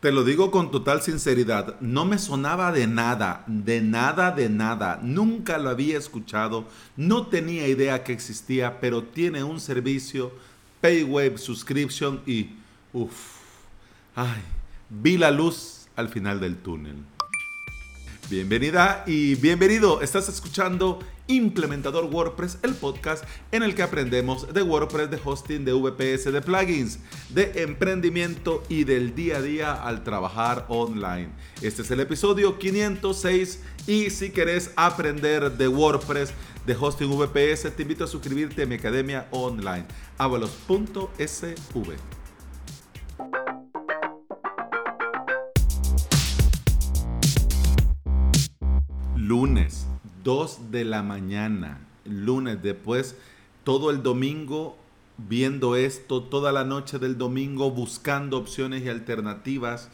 Te lo digo con total sinceridad, no me sonaba de nada, de nada, de nada. Nunca lo había escuchado, no tenía idea que existía, pero tiene un servicio, Paywave Subscription y, uff, ay, vi la luz al final del túnel. Bienvenida y bienvenido. Estás escuchando Implementador WordPress, el podcast en el que aprendemos de WordPress, de hosting, de VPS, de plugins, de emprendimiento y del día a día al trabajar online. Este es el episodio 506 y si querés aprender de WordPress, de hosting VPS, te invito a suscribirte a mi academia online, avalos.sv. lunes, 2 de la mañana, lunes, después todo el domingo viendo esto, toda la noche del domingo buscando opciones y alternativas.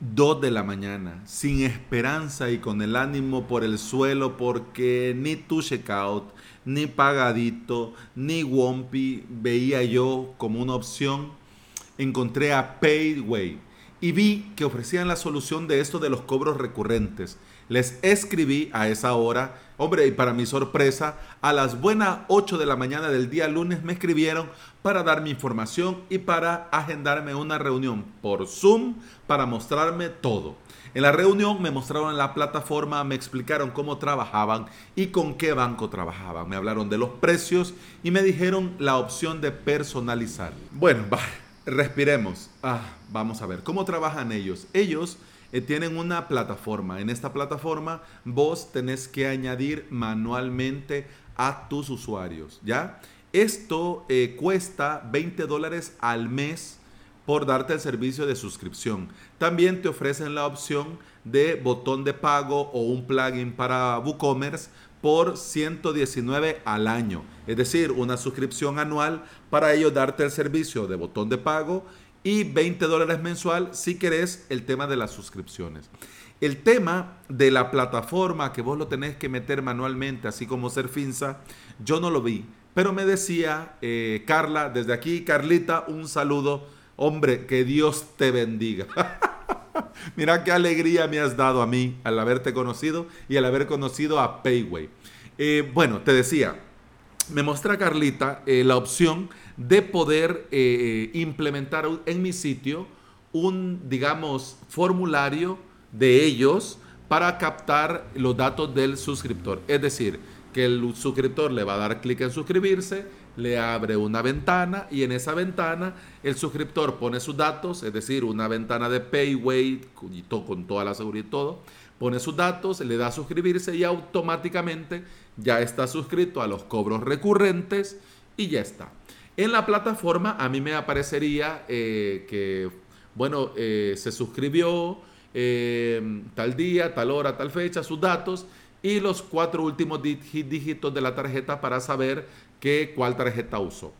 2 de la mañana, sin esperanza y con el ánimo por el suelo, porque ni tu checkout, ni pagadito, ni Wompy veía yo como una opción. Encontré a Payway y vi que ofrecían la solución de esto de los cobros recurrentes. Les escribí a esa hora, hombre, y para mi sorpresa, a las buenas 8 de la mañana del día lunes me escribieron para darme información y para agendarme una reunión por Zoom para mostrarme todo. En la reunión me mostraron la plataforma, me explicaron cómo trabajaban y con qué banco trabajaban. Me hablaron de los precios y me dijeron la opción de personalizar. Bueno, respiremos. Ah, vamos a ver, ¿cómo trabajan ellos? Ellos eh, tienen una plataforma. En esta plataforma vos tenés que añadir manualmente a tus usuarios, ¿ya? Esto eh, cuesta 20 dólares al mes por darte el servicio de suscripción. También te ofrecen la opción de botón de pago o un plugin para WooCommerce por 119 al año. Es decir, una suscripción anual para ellos darte el servicio de botón de pago y 20 dólares mensual si querés el tema de las suscripciones. El tema de la plataforma que vos lo tenés que meter manualmente, así como Serfinza, yo no lo vi. Pero me decía eh, Carla, desde aquí, Carlita, un saludo. Hombre, que Dios te bendiga. Mira qué alegría me has dado a mí al haberte conocido y al haber conocido a Payway. Eh, bueno, te decía, me muestra Carlita eh, la opción de poder eh, implementar en mi sitio un, digamos, formulario de ellos para captar los datos del suscriptor. Es decir, que el suscriptor le va a dar clic en suscribirse, le abre una ventana y en esa ventana el suscriptor pone sus datos, es decir, una ventana de Payway con toda la seguridad y todo, pone sus datos, le da a suscribirse y automáticamente ya está suscrito a los cobros recurrentes y ya está. En la plataforma a mí me aparecería eh, que, bueno, eh, se suscribió eh, tal día, tal hora, tal fecha, sus datos y los cuatro últimos dígitos de la tarjeta para saber que, cuál tarjeta usó.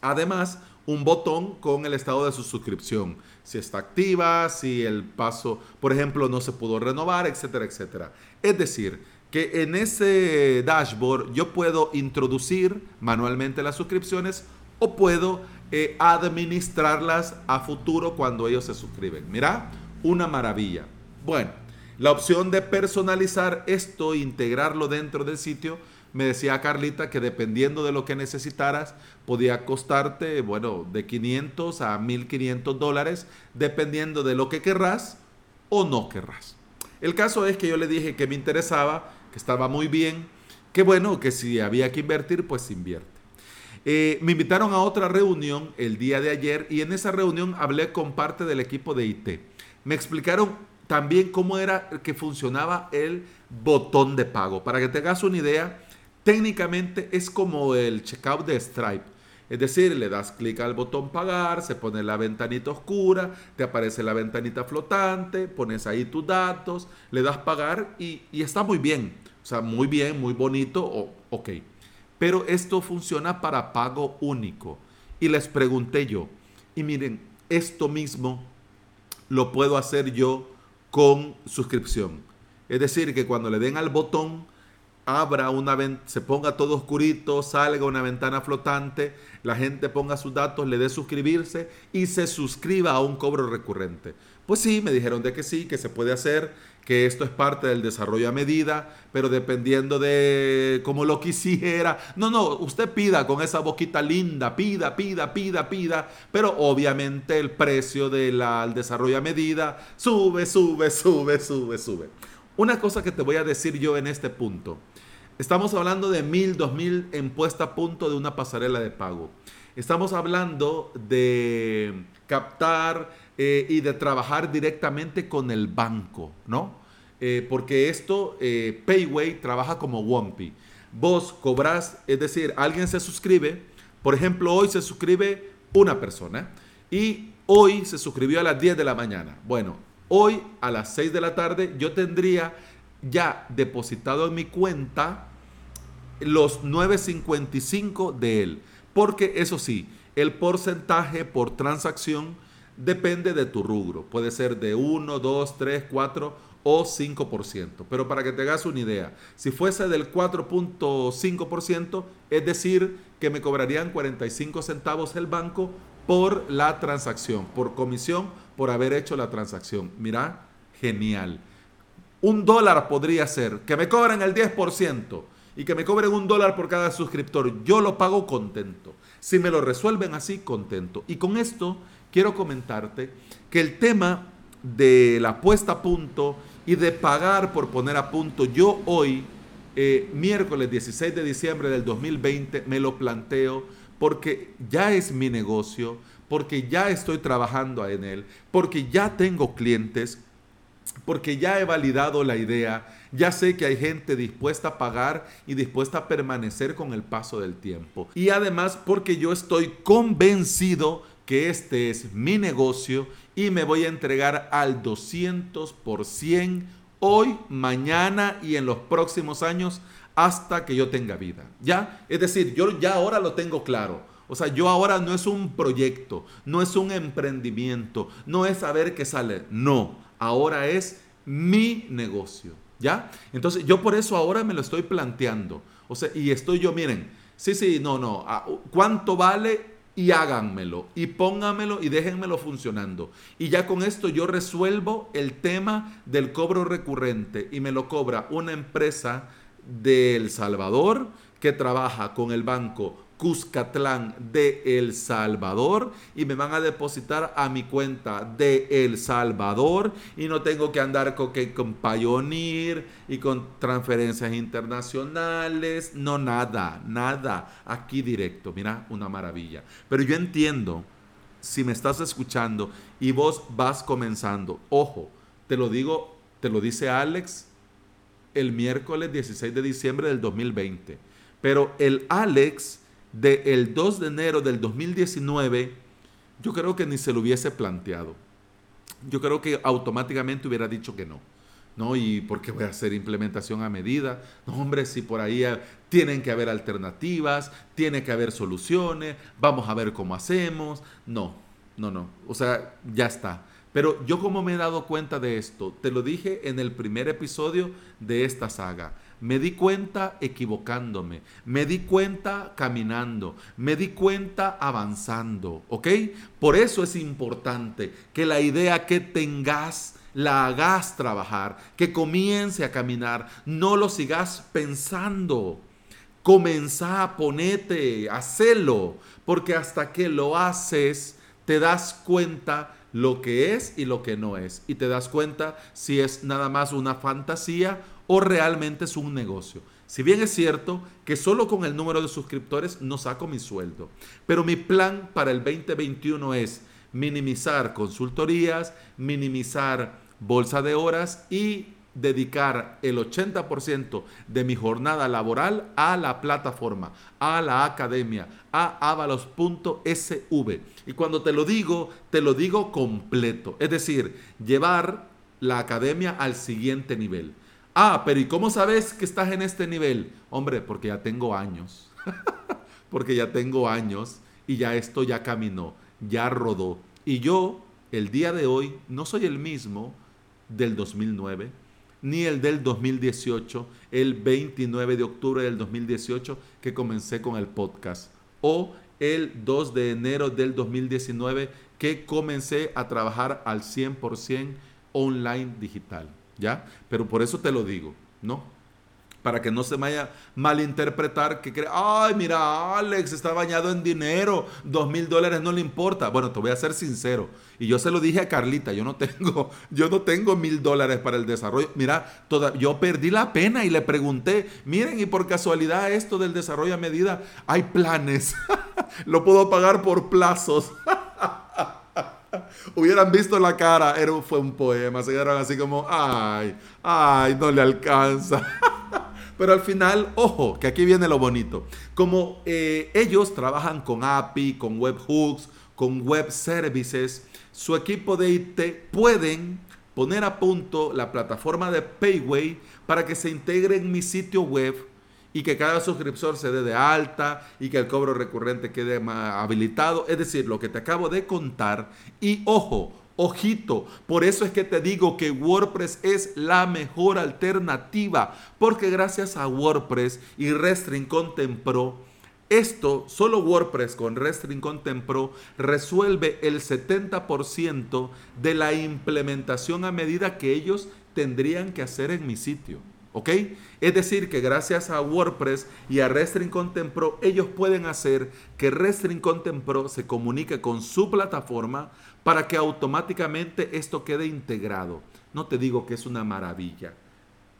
Además, un botón con el estado de su suscripción, si está activa, si el paso, por ejemplo, no se pudo renovar, etcétera, etcétera. Es decir, que en ese dashboard yo puedo introducir manualmente las suscripciones o puedo eh, administrarlas a futuro cuando ellos se suscriben. Mira, una maravilla. Bueno, la opción de personalizar esto, integrarlo dentro del sitio, me decía Carlita que dependiendo de lo que necesitaras, podía costarte, bueno, de 500 a 1500 dólares, dependiendo de lo que querrás o no querrás. El caso es que yo le dije que me interesaba que estaba muy bien, que bueno, que si había que invertir, pues invierte. Eh, me invitaron a otra reunión el día de ayer y en esa reunión hablé con parte del equipo de IT. Me explicaron también cómo era que funcionaba el botón de pago. Para que te hagas una idea, técnicamente es como el checkout de Stripe. Es decir, le das clic al botón pagar, se pone la ventanita oscura, te aparece la ventanita flotante, pones ahí tus datos, le das pagar y, está muy bien. O sea, muy bien, muy bonito, ok. Pero esto funciona para pago único. Y les pregunté yo, y miren, esto mismo lo puedo hacer yo con suscripción. Es decir, que cuando le den al botón, abra una se ponga todo oscurito, salga una ventana flotante, la gente ponga sus datos, le dé suscribirse y se suscriba a un cobro recurrente. Pues sí, me dijeron de que sí, que se puede hacer, que esto es parte del desarrollo a medida, pero dependiendo de cómo lo quisiera. No, no, usted pida con esa boquita linda, pida, pida, pida, pida, pero obviamente el precio del desarrollo a medida sube, sube, sube, sube, sube. Una cosa que te voy a decir yo en este punto. Estamos hablando de mil, dos mil en puesta a punto de una pasarela de pago. Estamos hablando de captar eh, y de trabajar directamente con el banco, ¿no? Eh, porque esto, eh, Payway trabaja como Wompi. Vos cobras, es decir, alguien se suscribe, por ejemplo, hoy se suscribe una persona y hoy se suscribió a las 10 de la mañana. Bueno, hoy a las 6 de la tarde yo tendría ya depositado en mi cuenta los 9.55 de él. Porque eso sí, el porcentaje por transacción depende de tu rubro. Puede ser de 1, 2, 3, 4 o 5%. Pero para que te hagas una idea, si fuese del 4.5%, es decir, que me cobrarían 45 centavos el banco por la transacción, por comisión, por haber hecho la transacción. Mira, genial. Un dólar podría ser que me cobren el 10% y que me cobren un dólar por cada suscriptor. Yo lo pago contento. Si me lo resuelven así, contento. Y con esto quiero comentarte que el tema de la puesta a punto y de pagar por poner a punto, yo hoy, eh, miércoles 16 de diciembre del 2020, me lo planteo porque ya es mi negocio, porque ya estoy trabajando en él, porque ya tengo clientes, porque ya he validado la idea, ya sé que hay gente dispuesta a pagar y dispuesta a permanecer con el paso del tiempo. Y además porque yo estoy convencido que este es mi negocio y me voy a entregar al 200% hoy, mañana y en los próximos años hasta que yo tenga vida. ¿Ya? Es decir, yo ya ahora lo tengo claro. O sea, yo ahora no es un proyecto, no es un emprendimiento, no es saber qué sale. No, ahora es mi negocio. ¿Ya? Entonces, yo por eso ahora me lo estoy planteando. O sea, y estoy yo, miren, sí, sí, no, no, ¿cuánto vale y háganmelo y pónganmelo y déjenmelo funcionando. Y ya con esto yo resuelvo el tema del cobro recurrente y me lo cobra una empresa de El Salvador que trabaja con el banco Cuscatlán de El Salvador y me van a depositar a mi cuenta de El Salvador y no tengo que andar con, que, con y con transferencias internacionales, no nada, nada, aquí directo, mira, una maravilla. Pero yo entiendo, si me estás escuchando y vos vas comenzando, ojo, te lo digo, te lo dice Alex el miércoles 16 de diciembre del 2020, pero el Alex del 2 de enero del 2019, yo creo que ni se lo hubiese planteado. Yo creo que automáticamente hubiera dicho que no. ¿no? ¿Y por qué voy a hacer implementación a medida? No, hombre, si por ahí eh, tienen que haber alternativas, tiene que haber soluciones, vamos a ver cómo hacemos. No, no, no. O sea, ya está. Pero yo como me he dado cuenta de esto, te lo dije en el primer episodio de esta saga. Me di cuenta equivocándome, me di cuenta caminando, me di cuenta avanzando, ¿ok? Por eso es importante que la idea que tengas la hagas trabajar, que comience a caminar, no lo sigas pensando. Comenzá, ponete, hacelo, porque hasta que lo haces, te das cuenta lo que es y lo que no es. Y te das cuenta si es nada más una fantasía o realmente es un negocio. Si bien es cierto que solo con el número de suscriptores no saco mi sueldo, pero mi plan para el 2021 es minimizar consultorías, minimizar bolsa de horas y dedicar el 80% de mi jornada laboral a la plataforma, a la academia, a avalos.sv. Y cuando te lo digo, te lo digo completo, es decir, llevar la academia al siguiente nivel. Ah, pero ¿y cómo sabes que estás en este nivel? Hombre, porque ya tengo años. porque ya tengo años y ya esto ya caminó, ya rodó. Y yo, el día de hoy, no soy el mismo del 2009, ni el del 2018, el 29 de octubre del 2018 que comencé con el podcast, o el 2 de enero del 2019 que comencé a trabajar al 100% online digital, ¿ya? Pero por eso te lo digo, ¿no? Para que no se vaya a malinterpretar que cree, ay, mira, Alex está bañado en dinero, dos mil dólares no le importa. Bueno, te voy a ser sincero. Y yo se lo dije a Carlita, yo no tengo, yo no tengo mil dólares para el desarrollo. Mira, toda, yo perdí la pena y le pregunté, miren, y por casualidad esto del desarrollo a medida, hay planes. lo puedo pagar por plazos. Hubieran visto la cara, era, fue un poema, se quedaron así como, ay, ay, no le alcanza. Pero al final, ojo, que aquí viene lo bonito. Como eh, ellos trabajan con API, con webhooks, con web services, su equipo de IT pueden poner a punto la plataforma de Payway para que se integre en mi sitio web y que cada suscriptor se dé de alta y que el cobro recurrente quede habilitado. Es decir, lo que te acabo de contar. Y ojo, Ojito, por eso es que te digo que WordPress es la mejor alternativa, porque gracias a WordPress y Restring Content Pro, esto, solo WordPress con Restring Content Pro resuelve el 70% de la implementación a medida que ellos tendrían que hacer en mi sitio. ¿Ok? Es decir, que gracias a WordPress y a Restring Content Pro, ellos pueden hacer que Restring Content Pro se comunique con su plataforma para que automáticamente esto quede integrado. No te digo que es una maravilla,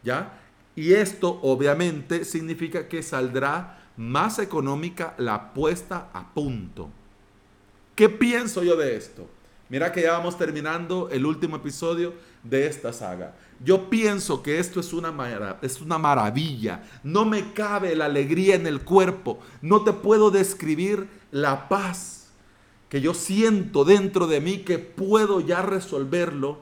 ¿ya? Y esto obviamente significa que saldrá más económica la puesta a punto. ¿Qué pienso yo de esto? Mira que ya vamos terminando el último episodio de esta saga. Yo pienso que esto es una, es una maravilla. No me cabe la alegría en el cuerpo. No te puedo describir la paz que yo siento dentro de mí que puedo ya resolverlo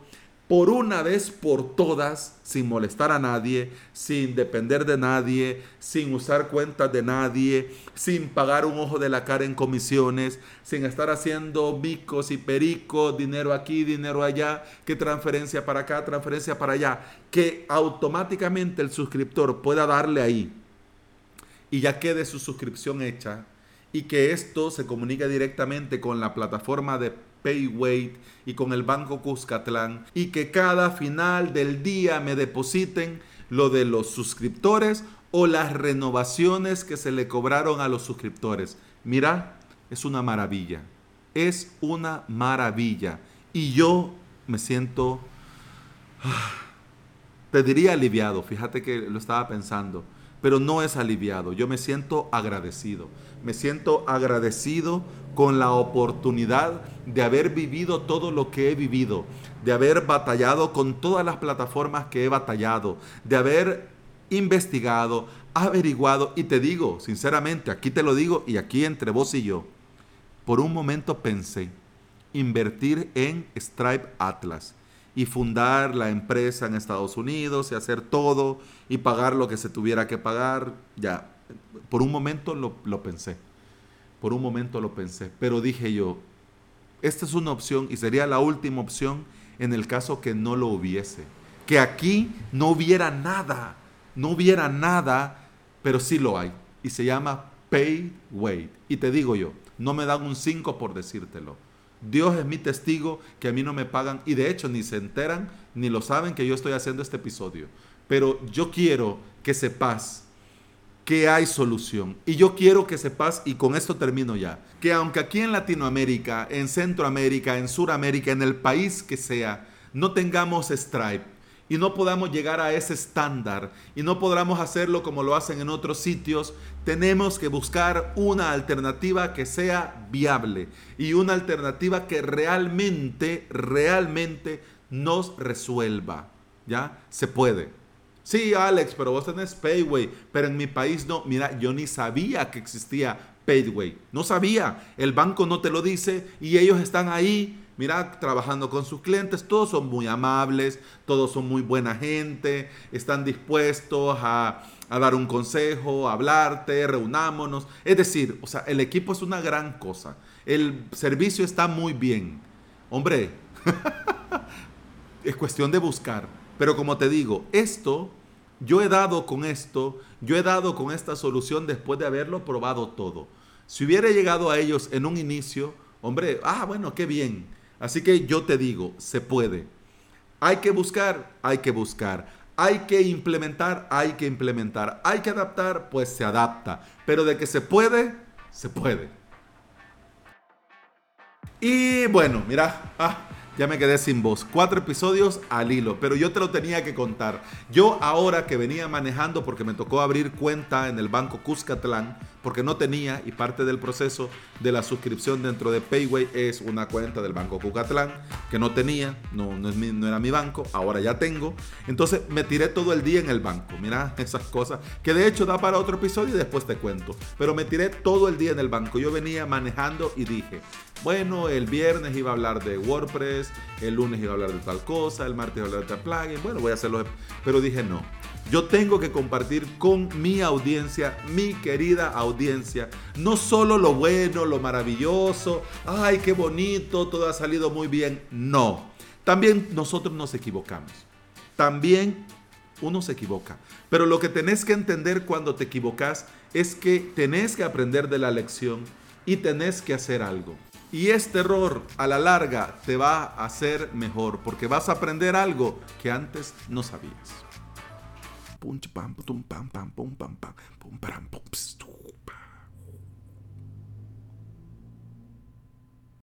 por una vez por todas, sin molestar a nadie, sin depender de nadie, sin usar cuentas de nadie, sin pagar un ojo de la cara en comisiones, sin estar haciendo bicos y pericos, dinero aquí, dinero allá, que transferencia para acá, transferencia para allá, que automáticamente el suscriptor pueda darle ahí y ya quede su suscripción hecha y que esto se comunique directamente con la plataforma de Paywait y con el Banco Cuscatlán y que cada final del día me depositen lo de los suscriptores o las renovaciones que se le cobraron a los suscriptores. Mira, es una maravilla. Es una maravilla. Y yo me siento, te diría aliviado, fíjate que lo estaba pensando, pero no es aliviado, yo me siento agradecido. Me siento agradecido con la oportunidad de haber vivido todo lo que he vivido, de haber batallado con todas las plataformas que he batallado, de haber investigado, averiguado. Y te digo, sinceramente, aquí te lo digo y aquí entre vos y yo, por un momento pensé invertir en Stripe Atlas y fundar la empresa en Estados Unidos y hacer todo y pagar lo que se tuviera que pagar, ya, por un momento lo, pensé, por un momento lo pensé, pero dije yo, esta es una opción y sería la última opción en el caso que no lo hubiese. Que aquí no hubiera nada, no hubiera nada, pero sí lo hay. Y se llama Pay Wait. Y te digo yo, no me dan un 5 por decírtelo. Dios es mi testigo que a mí no me pagan y de hecho ni se enteran ni lo saben que yo estoy haciendo este episodio. Pero yo quiero que sepas que hay solución. Y yo quiero que sepas, y con esto termino ya, que aunque aquí en Latinoamérica, en Centroamérica, en Suramérica, en el país que sea, no tengamos Stripe y no podamos llegar a ese estándar y no podamos hacerlo como lo hacen en otros sitios, tenemos que buscar una alternativa que sea viable y una alternativa que realmente, realmente nos resuelva. ¿Ya? Se puede. Sí, Alex, pero vos tenés Payway, pero en mi país no. Mira, yo ni sabía que existía Payway. No sabía. El banco no te lo dice y ellos están ahí, mira, trabajando con sus clientes. Todos son muy amables, todos son muy buena gente, están dispuestos a, a dar un consejo, hablarte, reunámonos. Es decir, o sea, el equipo es una gran cosa. El servicio está muy bien. Hombre, es cuestión de buscar Pero como te digo, esto, yo he dado con esto, yo he dado con esta solución después de haberlo probado todo. Si hubiera llegado a ellos en un inicio, hombre, ah, bueno, qué bien. Así que yo te digo, se puede. Hay que buscar, hay que buscar. Hay que implementar, hay que implementar. Hay que adaptar, pues se adapta. Pero de que se puede, se puede. Y bueno, mira, ah, ya me quedé sin voz. Cuatro episodios al hilo, pero yo te lo tenía que contar. Yo ahora que venía manejando, porque me tocó abrir cuenta en el banco Cuscatlán, porque no tenía, y parte del proceso de la suscripción dentro de Payway es una cuenta del banco Cuscatlán, que no tenía, no, no era mi banco, ahora ya tengo. Entonces me tiré todo el día en el banco. Mira esas cosas, que de hecho da para otro episodio y después te cuento. Pero me tiré todo el día en el banco. Yo venía manejando y dije, bueno, el viernes iba a hablar de WordPress, el lunes iba a hablar de tal cosa, el martes iba a hablar de tal plugin, bueno, voy a hacerlo. Pero dije, no, yo tengo que compartir con mi audiencia, mi querida audiencia, no solo lo bueno, lo maravilloso, ay, qué bonito, todo ha salido muy bien, no. También nosotros nos equivocamos. También uno se equivoca. Pero lo que tenés que entender cuando te equivocas es que tenés que aprender de la lección y tenés que hacer algo. Y este error a la larga te va a hacer mejor porque vas a aprender algo que antes no sabías pum, pam, pum, pam, pam, pum, pam, pam, pum, pam, pum,